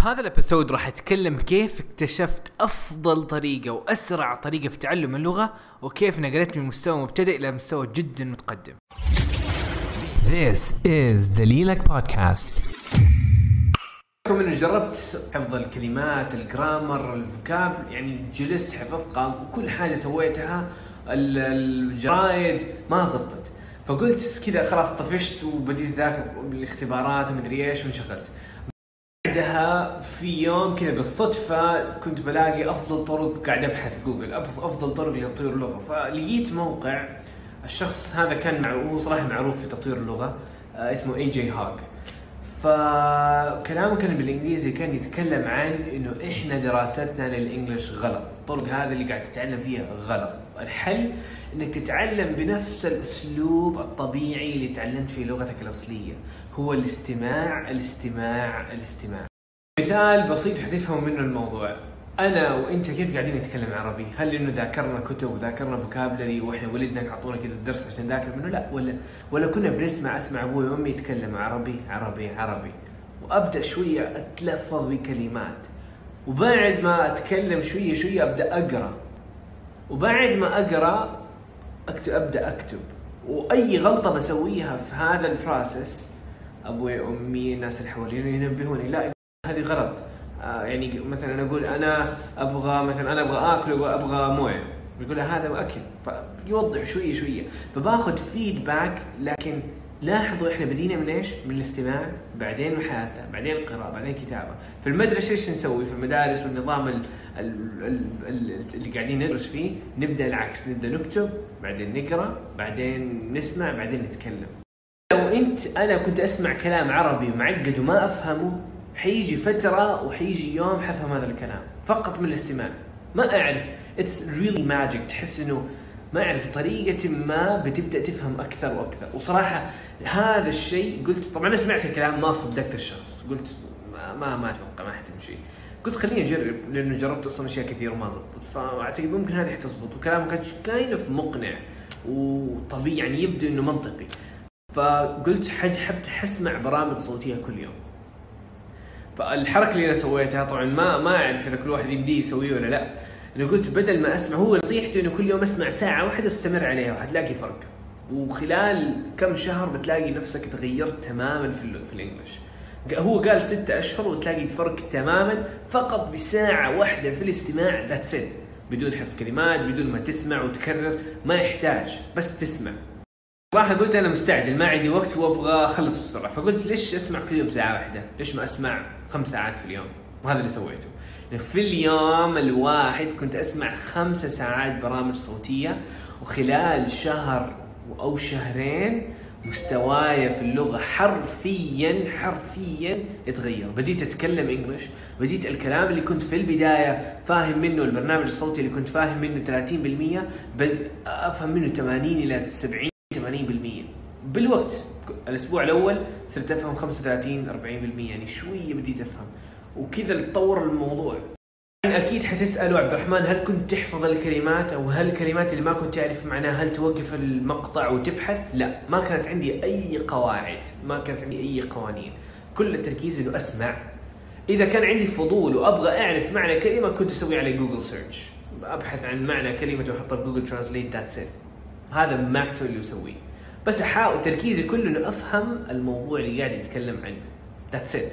في هذا ال episode راح أتكلم كيف اكتشفت أفضل طريقة وأسرع طريقة في تعلم اللغة وكيف نقلتني من مستوى مبتدئ إلى مستوى جدا متقدم. This is دليلك بودكاست كم إنه جربت حفظ الكلمات، ال grammar، ال vocab، يعني جلست حفظت قام وكل حاجة سويتها ال- ال grade ما زبطت. فقلت كذا خلاص طفشت وبديت ذاكر بالاختبارات ومدري إيش وانشغلت. بعدها في يوم كذا بالصدفة كنت بلاقي أفضل طرق قاعد أبحث جوجل. أفض- أفضل طرق لتطوير اللغة. فلقيت موقع الشخص هذا كان هو صراحة معروف في تطوير اللغة آه، اسمه AJ Hoge فكلامه كان بالإنجليزي كان يتكلم عن إنه إحنا دراستنا لل English غلط، الطرق هذه اللي قاعد تتعلم فيها غلط، الحل إنك تتعلم بنفس الأسلوب الطبيعي اللي تعلمت فيه لغتك الأصلية، هو الاستماع الاستماع الاستماع. مثال بسيط حتفهموا منه الموضوع أنا وأنت كيف قاعدين نتكلم عربي؟ هل إنه ذاكرنا كتب وذاكرنا فوكابلري وإحنا ولدنا اعطونا كذا الدرس عشان نذاكر منه؟ لا ولا ولا كنا بنسمع أسمع أبوي وأمي يتكلموا عربي عربي عربي وأبدأ شوية أتلفظ بكلمات وبعد ما أتكلم شوية شوية أبدأ أقرأ وبعد ما أقرأ أكتب أبدأ أكتب. وأي غلطة بسويها في هذا ال process أبوي أمي الناس اللي حواليني ينبهوني لا هذه غلط. آه يعني مثلا أقول أنا أبغى مثلا أنا أبغى آكل وابغى موية. يقول هذا اكل فيوضح شوية شوية. فباخذ feedback لكن لاحظوا إحنا بدينا من إيش؟ من الاستماع بعدين محادثة بعدين القراءه بعدين كتابة. في المدرسة إيش نسوي؟ في المدارس والنظام ال ال ال ال اللي قاعدين ندرس فيه نبدأ العكس نبدأ نكتب بعدين نقرأ بعدين نسمع بعدين نتكلم. لو أنت أنا كنت أسمع كلام عربي معقد وما أفهمه حيجي فترة وحيجي يوم حفهم هذا الكلام فقط من الاستماع. ما أعرف. it's really magic تحس إنه ما أعرف بطريقة ما بتبدأ تفهم أكثر وأكثر. وصراحة هذا الشيء قلت طبعا أنا سمعت الكلام ما صدقت الشخص. قلت ما ما, أتوقع ما حتمشي قلت خليني أجرب لأنه جربت أصلا أشياء كثير وما زبطت. فأعتقد ممكن هذه حتزبط. وكلامه كان كاين في مقنع وطبيعي يعني يبدو إنه منطقي. فقلت حج حبت حسمع برامج صوتية كل يوم. فالحركة اللي أنا سويتها طبعا ما ما أعرف إذا كل واحد يمديه يسويه ولا لا. أنا قلت بدل ما اسمع هو نصيحته انه كل يوم اسمع ساعة واحدة واستمر عليها وحتلاقي فرق وخلال كم شهر بتلاقي نفسك تغيرت تماما في في الإنجليش هو قال ستة أشهر وتلاقي فرق تماما فقط بساعة واحدة في الاستماع ذاتس ات بدون حفظ كلمات بدون ما تسمع وتكرر ما يحتاج بس تسمع صراحة قلت أنا مستعجل ما عندي وقت وأبغى أخلص بسرعة فقلت ليش أسمع كل يوم ساعة واحدة؟ ليش ما أسمع خمس ساعات في اليوم؟ وهذا اللي سويته. في اليوم الواحد كنت أسمع خمسة ساعات برامج صوتية وخلال شهر أو شهرين مستواي في اللغة حرفيا حرفيا يتغير. بديت أتكلم إنجلش بديت الكلام اللي كنت في البداية فاهم منه البرنامج الصوتي اللي كنت فاهم منه 30% بد أفهم منه 80 إلى 70 80% بالوقت الأسبوع الأول صرت أفهم 35 40% يعني شوية بديت أفهم. وكذا تطور الموضوع. أكيد حتسألوا عبد الرحمن هل كنت تحفظ الكلمات أو هل الكلمات اللي ما كنت تعرف معناها هل توقف المقطع وتبحث؟ لا ما كانت عندي أي قواعد ما كانت عندي أي قوانين. كل التركيز إنه أسمع. إذا كان عندي فضول وأبغى أعرف معنى كلمة كنت أسوي على Google search أبحث عن معنى كلمة وأحطها في Google Translate that's it هذا max اللي بسويه بس أحاول تركيزي كله إنه أفهم الموضوع اللي قاعد يتكلم عنه. that's it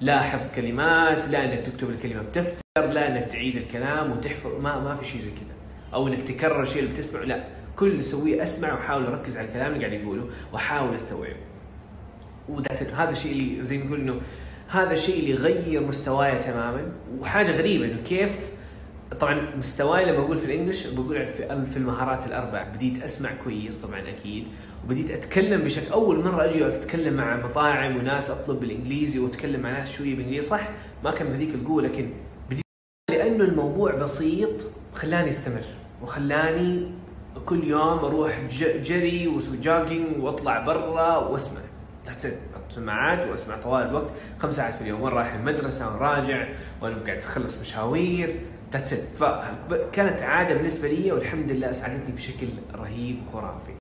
لا حفظ كلمات لا إنك تكتب الكلمة بدفتر لا إنك تعيد الكلام وتحفظ ما ما في شيء زي كذا. أو إنك تكرر الشيء اللي بتسمعه لا. كل اللي اسويه أسمع واحاول أركز على الكلام اللي قاعد يقوله وأحاول أستوعبه. هذا الشيء اللي زي ما نقول إنه هذا الشيء اللي غير مستواي تماما. وحاجة غريبة إنه كيف طبعا مستواي لما أقول في الإنجليش بقول في في المهارات الأربع. بديت أسمع كويس طبعا أكيد. وبديت أتكلم بشكل أول مرة أجي أتكلم مع مطاعم وناس أطلب بالإنجليزي وأتكلم مع ناس شوية بالإنجليزي صح؟ ما كان بهذيك القوة لكن بديت لأنه الموضوع بسيط خلاني أستمر وخلاني كل يوم أروح جري واسوي jogging وأطلع برا وأسمع. that's it سماعات وأسمع طوال الوقت. خمس ساعات في اليوم وين رايح؟ المدرسة وراجع وأنا قاعد اخلص مشاوير؟ that's it فكانت عادة بالنسبة لي والحمد لله أسعدتني بشكل رهيب وخرافي.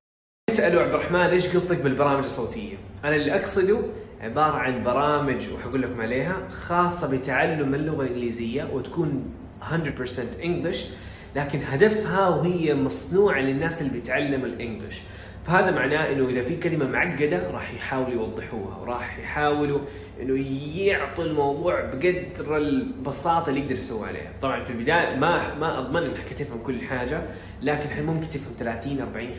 يسالوا عبد الرحمن إيش قصدك بالبرامج الصوتية؟ أنا اللي أقصده عبارة عن برامج وحقول لكم عليها خاصة بتعلم اللغة الإنجليزية وتكون 100% English لكن هدفها وهي مصنوعة للناس اللي بيتعلم الانجلش فهذا معناه إنه إذا في كلمة معقدة راح يحاولوا يوضحوها وراح يحاولوا إنه يعطوا الموضوع بقدر البساطة اللي يقدر يسوي عليها. طبعا في البداية ما ما أضمن إنك حتفهم كل حاجة لكن ممكن تفهم 30 40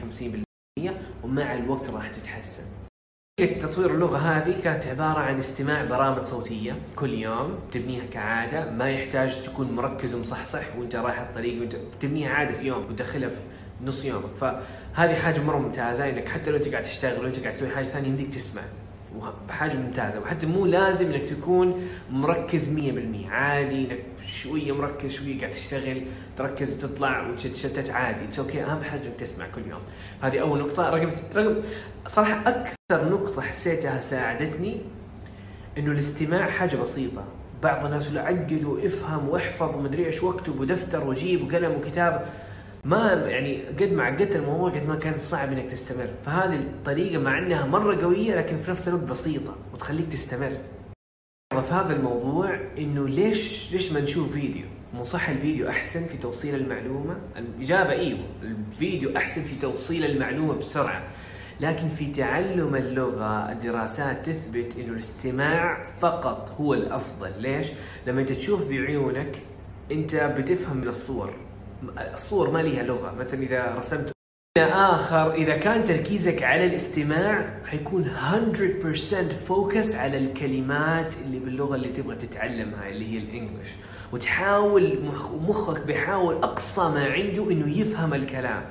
50% ومع الوقت راح تتحسن. تطوير اللغة هذه كانت عبارة عن استماع برامج صوتية كل يوم تبنيها كعادة ما يحتاج تكون مركز ومصحصح وأنت رايح الطريق وأنت تبنيها عادة في يومك وتدخلها في نص يومك فهذه حاجة مرة ممتازة إنك حتى لو أنت قاعد تشتغل وانت قاعد تسوي حاجة ثانية يمديك تسمع. بحاجة ممتازة. وحتى مو لازم إنك تكون مركز 100% عادي إنك شوية مركز شوية قاعد تشتغل تركز وتطلع وتتشتت عادي. it's okay أهم حاجة إنك تسمع كل يوم. هذه أول نقطة. رقم رقم صراحة أكثر نقطة حسيتها ساعدتني إنه الاستماع حاجة بسيطة. بعض الناس يقول عقد وافهم واحفظ ومدري إيش وأكتب ودفتر وجيب وقلم وكتاب. ما يعني قد ما عقدت الموضوع قد ما كان صعب إنك تستمر فهذه الطريقة مع إنها مرة قوية لكن في نفس الوقت بسيطة وتخليك تستمر في هذا الموضوع إنه ليش ليش ما نشوف فيديو؟ مو صح الفيديو أحسن في توصيل المعلومة؟ الإجابة إيوه، الفيديو أحسن في توصيل المعلومة بسرعة. لكن في تعلم اللغة الدراسات تثبت إنه الاستماع فقط هو الأفضل، ليش؟ لما أنت تشوف بعيونك أنت بتفهم من الصور، الصور ما لها لغة. مثلا إذا رسمت آخر إذا كان تركيزك على الاستماع حيكون 100% فوكس على الكلمات اللي باللغة اللي تبغى تتعلمها اللي هي الإنجليش. وتحاول مخك بيحاول أقصى ما عنده إنه يفهم الكلام.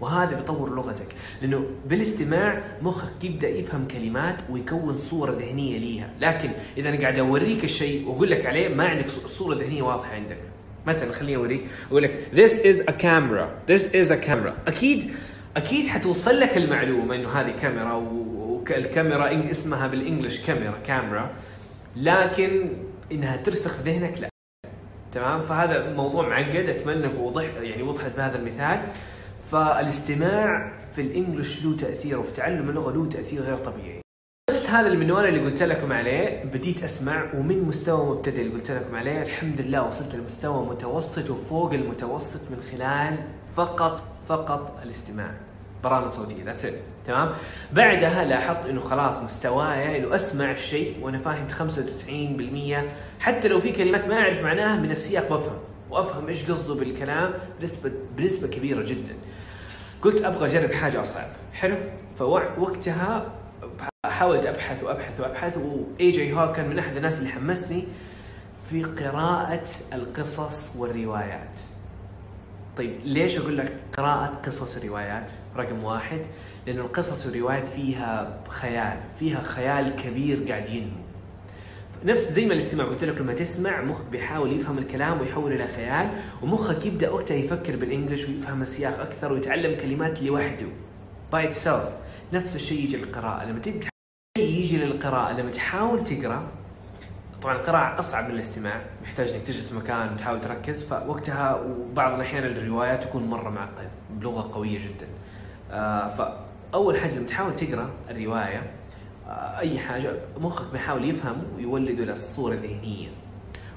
وهذا بيطور لغتك. لأنه بالاستماع مخك يبدأ يفهم كلمات ويكون صورة ذهنية ليها. لكن إذا أنا قاعد أوريك الشيء وأقول لك عليه ما عندك صورة ذهنية واضحة عندك. مثلا خليني أوريك أقول لك this is a camera this is a camera. أكيد أكيد حتوصل لك المعلومة إنه هذه كاميرا والكاميرا اسمها بالإنجلش كاميرا كاميرا. لكن إنها ترسخ في ذهنك لا. تمام؟ فهذا موضوع معقد أتمنى وضح يعني وضحت بهذا المثال. فالاستماع في الإنجلش له تأثير وفي تعلم اللغة له تأثير غير طبيعي. نفس هذا المنوال اللي قلت لكم عليه بديت أسمع ومن مستوى مبتدئ اللي قلت لكم عليه الحمد لله وصلت لمستوى متوسط وفوق المتوسط من خلال فقط فقط الاستماع. برامج صوتية ذاتس تمام؟ بعدها لاحظت إنه خلاص مستواي إنه أسمع الشيء وأنا فاهم 95% حتى لو في كلمات ما أعرف معناها من السياق بفهم وأفهم إيش قصده بالكلام بنسبة بنسبة كبيرة جدا. قلت أبغى أجرب حاجة أصعب. حلو؟ فوقتها حاولت أبحث وأبحث وأبحث وإي جي هوك كان من أحد الناس اللي حمسني في قراءة القصص والروايات. طيب ليش أقول لك قراءة قصص وروايات؟ رقم واحد لأنه القصص والروايات فيها خيال، فيها خيال كبير قاعد ينمو. نفس زي ما الاستماع قلت لك لما تسمع مخك بيحاول يفهم الكلام ويحول إلى خيال ومخك يبدأ وقتها يفكر بال English ويفهم السياق أكثر ويتعلم كلمات لوحده by itself نفس الشيء يجي للقراءة. لما تبدا يجي للقراءة. لما تحاول تقرأ طبعا القراءة أصعب من الاستماع. محتاج إنك تجلس مكان وتحاول تركز. فوقتها وبعض الأحيان الروايات تكون مرة معقدة بلغة قوية جدا. آه فأول حاجة لما تحاول تقرأ الرواية آه أي حاجة مخك بيحاول يفهم ويولد له الصورة الذهنية.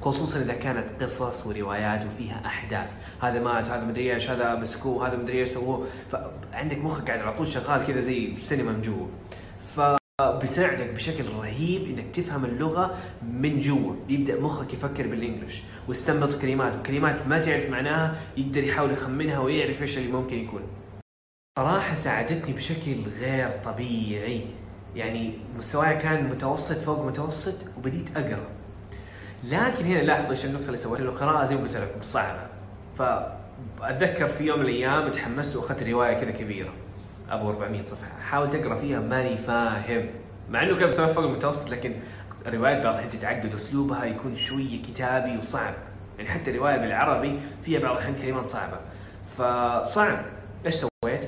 خصوصا إذا كانت قصص وروايات وفيها أحداث. هذا مات هذا مدري إيش هذا مسكوه هذا مدري إيش سووه. فعندك مخك قاعد على طول شغال كذا زي السينما من جوا. ف بيساعدك بشكل رهيب إنك تفهم اللغة من جوا. يبدأ مخك يفكر بالإنجلش ويستنبط كلمات وكلمات ما تعرف معناها يقدر يحاول يخمنها ويعرف إيش اللي ممكن يكون. صراحة ساعدتني بشكل غير طبيعي. يعني مستواي كان متوسط فوق متوسط وبديت أقرأ. لكن هنا لاحظوا إيش النقطه اللي سويتها القراءه زي ما قلت لكم صعبة. فأتذكر في يوم من الأيام تحمست وأخذت رواية كذا كبيرة أبو 400 صفحة. حاول تقرا فيها ماني فاهم. مع إنه كان مستوى فوق المتوسط لكن الروايات بعض الحين تتعقد أسلوبها يكون شوية كتابي وصعب. يعني حتى الرواية بالعربي فيها بعض الأحيان كلمات صعبة. فصعب. إيش سويت؟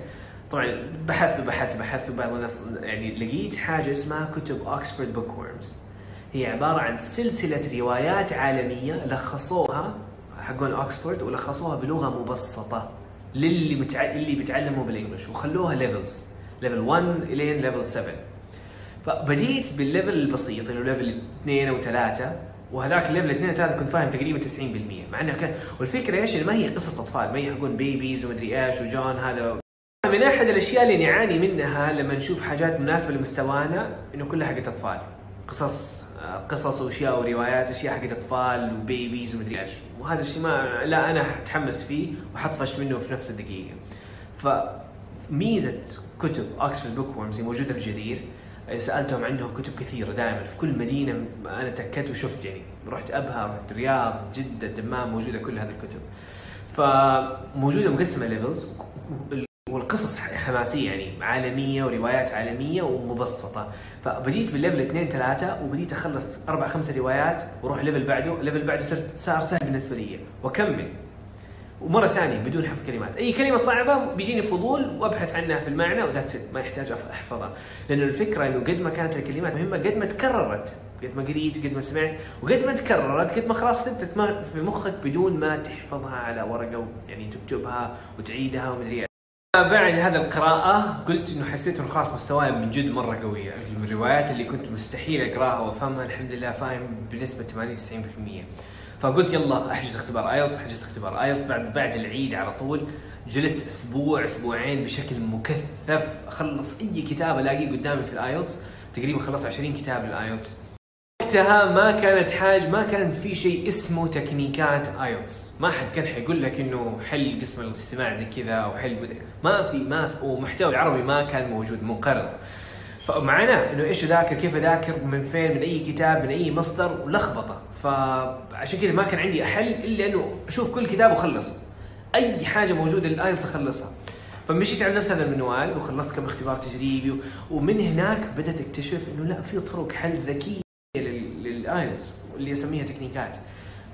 طبعا بحثت بحثت بحثت بعض الناس يعني لقيت حاجة اسمها كتب Oxford Bookworms هي عبارة عن سلسلة روايات عالمية لخصوها حقون اوكسفورد ولخصوها بلغة مبسطة للي متع... اللي بيتعلموا بال English وخلوها levels level 1 إلين level 7 فبديت بال level البسيط اللي هو level اثنين أو ثلاثة وهذاك ال level اثنين وثلاثة كنت فاهم تقريبا 90% مع إنه كان والفكرة إيش؟ ما هي قصص أطفال ما هي حقون babies ومدري إيش والجو هذا. من أحد الأشياء اللي نعاني منها لما نشوف حاجات مناسبة لمستوانا إنه كلها حقت أطفال. قصص قصص وأشياء وروايات أشياء حقت أطفال و babies ومدري إيش. وهذا الشيء ما لا أنا أتحمس فيه وحطفش منه في نفس الدقيقة. فميزه كتب Oxford Bookworms موجودة في جرير سألتهم عندهم كتب كثيرة دائما. في كل مدينة أنا تكت وشفت يعني. رحت أبها رحت الرياض جدة دمام موجودة كل هذه الكتب. فموجوده مقسمة levels والقصص حماسية يعني عالمية وروايات عالمية ومبسطة. فبديت بال level اثنين ثلاثة وبديت أخلص أربع خمس روايات وأروح level بعده. ال level بعده صرت صار سهل بالنسبة لي وأكمل. ومرة ثانية بدون حفظ كلمات. أي كلمة صعبة بيجيني فضول وأبحث عنها في المعنى و that's it ما يحتاج أحفظها. لأنه الفكرة إنه قد ما كانت الكلمات مهمة قد ما تكررت. قد ما قريت قد ما سمعت وقد ما تكررت قد ما خلاص ثبتت في مخك بدون ما تحفظها على ورقة يعني تكتبها وتعيدها ومدري بعد هذا القراءة قلت إنه حسيت إنه خلاص مستواي من جد مرة قوية، الروايات اللي كنت مستحيل أقراها وأفهمها الحمد لله فاهم بنسبة 80 90%. فقلت يلا أحجز اختبار IELTS أحجز اختبار IELTS بعد بعد العيد على طول. جلست أسبوع أسبوعين بشكل مكثف أخلص أي كتاب ألاقيه قدامي في ال IELTS. تقريبا خلصت 20 كتاب لل IELTS. وقتها ما كانت حاجة ما كانت في شيء اسمه تكنيكات IELTS ما حد كان حيقول لك إنه حل قسم الاستماع زي كذا أو حل مدري. ما في ما في ومحتوى العربي ما كان موجود منقرض. فمعناه إنه إيش أذاكر كيف أذاكر من فين من أي كتاب من أي مصدر لخبطه فعشان كذا ما كان عندي حل إلا إنه أشوف كل كتاب واخلصه أي حاجة موجودة لل IELTS أخلصها. فمشيت على نفس هذا المنوال وخلصت كم اختبار تجريبي ومن هناك بدأت أكتشف إنه لا في طرق حل ذكية. لل IELTS اللي اسميها تكنيكات.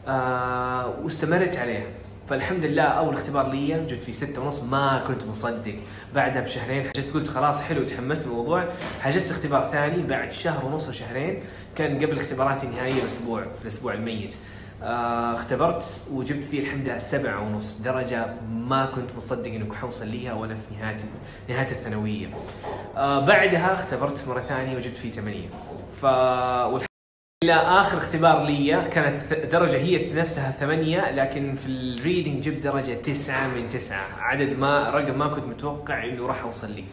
آه واستمرت عليها. فالحمد لله أول اختبار لي جبت فيه ستة ونص ما كنت مصدق. بعدها بشهرين حجزت قلت خلاص حلو تحمست الموضوع. حجزت اختبار ثاني بعد شهر ونص وشهرين كان قبل اختباراتي النهائية الأسبوع في الأسبوع الميت. آه اختبرت وجبت فيه الحمد لله سبعة ونص درجة ما كنت مصدق انه حوصل ليها ولا في نهاية نهاية الثانوية. آه بعدها اختبرت مرة ثانية وجبت فيه ثمانية. ف إلى آخر اختبار لي كانت درجة هي نفسها ثمانية لكن في الريدنج جبت درجة تسعة من تسعة عدد ما رقم ما كنت متوقع إنه راح أوصل لي.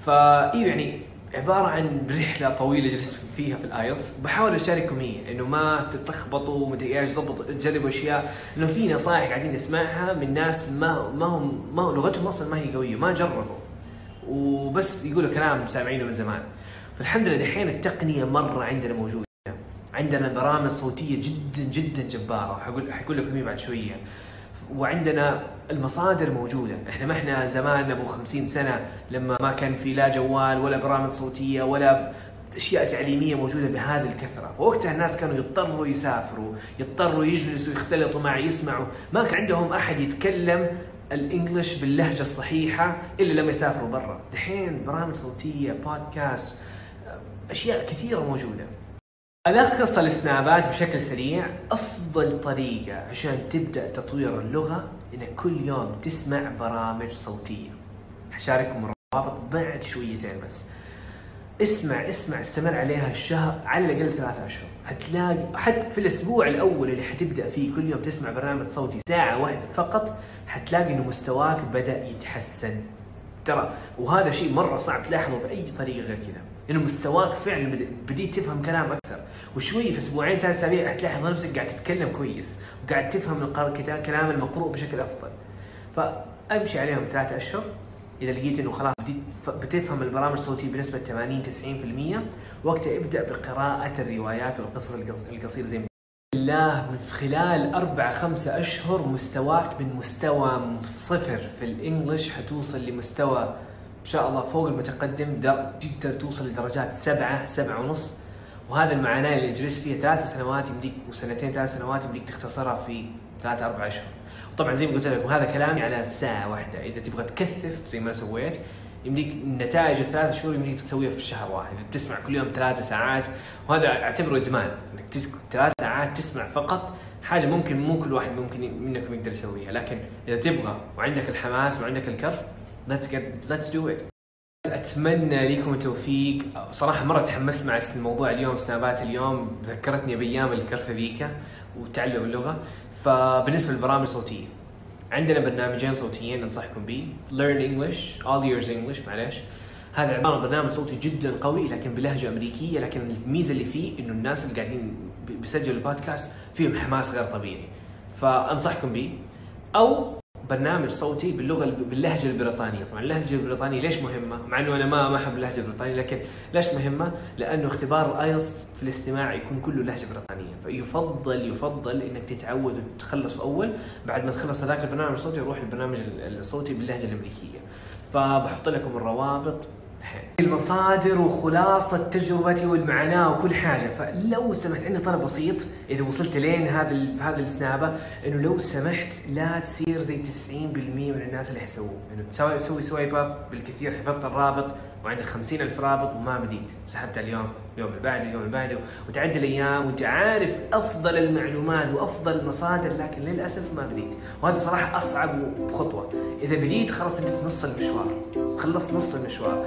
فايوه يعني عبارة عن رحلة طويلة جلست فيها في الآيلتس. بحاول أشارككم هي إنه ما تتلخبطوا ومدري إيش ضبط تجربوا أشياء إنه في نصائح قاعدين نسمعها من ناس ما ما هم ما لغتهم أصلا ما هي قوية ما جربوا. وبس يقولوا كلام سامعينه من زمان. فالحمد لله دحين التقنية مرة عندنا موجودة. عندنا برامج صوتية جدا جدا جبارة. حقول حقول لكم بعد شوية. وعندنا المصادر موجودة. إحنا ما إحنا زمان أبو 50 سنة لما ما كان في لا جوال ولا برامج صوتية ولا أشياء تعليمية موجودة بهذه الكثرة، فوقتها الناس كانوا يضطروا يسافروا، يضطروا يجلسوا يختلطوا معي يسمعوا، ما كان عندهم أحد يتكلم الإنجليش باللهجة الصحيحة إلا لما يسافروا برا، دحين برامج صوتية، بودكاست، أشياء كثيرة موجودة. ألخص السنابات بشكل سريع. أفضل طريقة عشان تبدأ تطوير اللغة إنك كل يوم تسمع برامج صوتية. حشارككم الروابط بعد شويتين بس. اسمع اسمع استمر عليها الشهر على الأقل ثلاثة أشهر. هتلاقي حتى في الأسبوع الأول اللي حتبدأ فيه كل يوم تسمع برنامج صوتي ساعة واحدة فقط حتلاقي إنه مستواك بدأ يتحسن. ترى وهذا شيء مرة صعب تلاحظه في أي طريقة غير كذا. إنه مستواك فعلا بديت تفهم كلام أكثر. وشوي في أسبوعين ثلاث أسابيع حتلاحظ نفسك قاعد تتكلم كويس وقاعد تفهم الكلام المقروء بشكل أفضل. فأمشي عليهم ثلاثة أشهر. إذا لقيت إنه خلاص بتفهم البرامج الصوتية بنسبة 80 90% وقتها ابدأ بقراءة الروايات والقصص القصيرة زي الله في خلال أربعة خمسة أشهر مستواك من مستوى صفر في الإنجليش حتوصل لمستوى شاء الله فوق المتقدم تقدر توصل لدرجات سبعة سبعة ونص. وهذا المعاناة اللي جلست فيها ثلاث سنوات يمديك وسنتين ثلاث سنوات يمديك تختصرها في ثلاثة أربع أشهر. وطبعا زي ما قلت لكم هذا كلامي على ساعة واحدة. إذا تبغى تكثف زي ما سويت يمديك نتائج الثلاث شهور يمديك تسويها في شهر واحد. إذا بتسمع كل يوم ثلاث ساعات وهذا أعتبره إدمان. إنك ثلاث ساعات تسمع فقط حاجة ممكن مو كل واحد ممكن منكم يقدر يسويها. لكن إذا تبغى وعندك الحماس وعندك الكف let's get let's do it. أتمنى لكم التوفيق. صراحة مرة تحمست مع الموضوع اليوم سنابات اليوم. ذكرتني بأيام الكرفه ذيك وتعلم اللغة فبالنسبة للبرامج الصوتية عندنا برنامجين صوتيين أنصحكم به Learn English All Years English معلش هذا عبارة عن برنامج صوتي جدا قوي لكن بلهجة أمريكية. لكن الميزة اللي فيه إنه الناس اللي قاعدين بيسجلوا البودكاست فيهم حماس غير طبيعي. فأنصحكم به أو برنامج صوتي باللغة باللهجة البريطانية، طبعا اللهجة البريطانية ليش مهمة؟ مع إنه أنا ما ما أحب اللهجة البريطانية لكن ليش مهمة؟ لأنه اختبار الآيلتس في الاستماع يكون كله لهجة بريطانية، فيفضل يفضل إنك تتعود وتخلصه أول، بعد ما تخلص هذاك البرنامج الصوتي روح البرنامج الصوتي باللهجة الأمريكية. فبحط لكم الروابط المصادر وخلاصة تجربتي والمعاناة وكل حاجة. فلو سمحت عندي طلب بسيط. إذا وصلت لين هذا هذا السنابة إنه لو سمحت لا تصير زي 90% من الناس اللي حيسووه. إنه تسوي تسوي swipe up بالكثير حفظت الرابط وعندك خمسين ألف رابط وما بديت. سحبت اليوم اليوم اللي بعده اليوم اللي بعده. وتعدي الأيام وأنت عارف أفضل المعلومات وأفضل المصادر لكن للأسف ما بديت. وهذا صراحة أصعب خطوة. إذا بديت خلاص أنت في نص المشوار. خلصت نص المشوار.